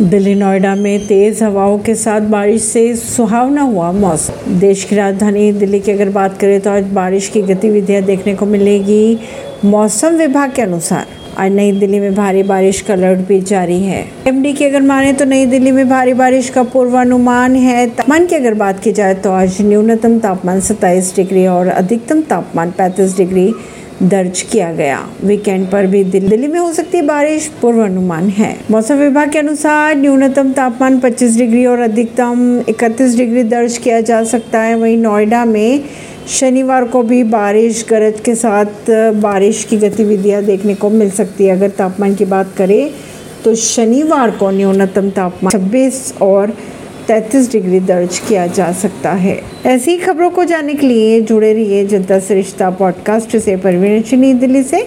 दिल्ली, नोएडा में तेज हवाओं के साथ बारिश से सुहावना हुआ मौसम। देश की राजधानी दिल्ली की अगर बात करें तो आज बारिश की गतिविधियाँ देखने को मिलेगी मौसम विभाग के अनुसार। आज नई दिल्ली में भारी बारिश का अलर्ट भी जारी है। एमडी की अगर माने तो नई दिल्ली में भारी बारिश का पूर्वानुमान है। तापमान की अगर बात की जाए तो आज न्यूनतम तापमान 27 डिग्री और अधिकतम तापमान 35 डिग्री दर्ज किया गया। वीकेंड पर भी दिल्ली में हो सकती है बारिश, पूर्वानुमान है। मौसम विभाग के अनुसार न्यूनतम तापमान 25 डिग्री और अधिकतम 31 डिग्री दर्ज किया जा सकता है। वहीं नोएडा में शनिवार को भी बारिश, गरज के साथ बारिश की गतिविधियाँ देखने को मिल सकती है। अगर तापमान की बात करें तो शनिवार को न्यूनतम तापमान 26 और 33 डिग्री दर्ज किया जा सकता है। ऐसी खबरों को जानने के लिए जुड़े रहिए जनता सरिश्ता पॉडकास्ट से परवीन दिल्ली से।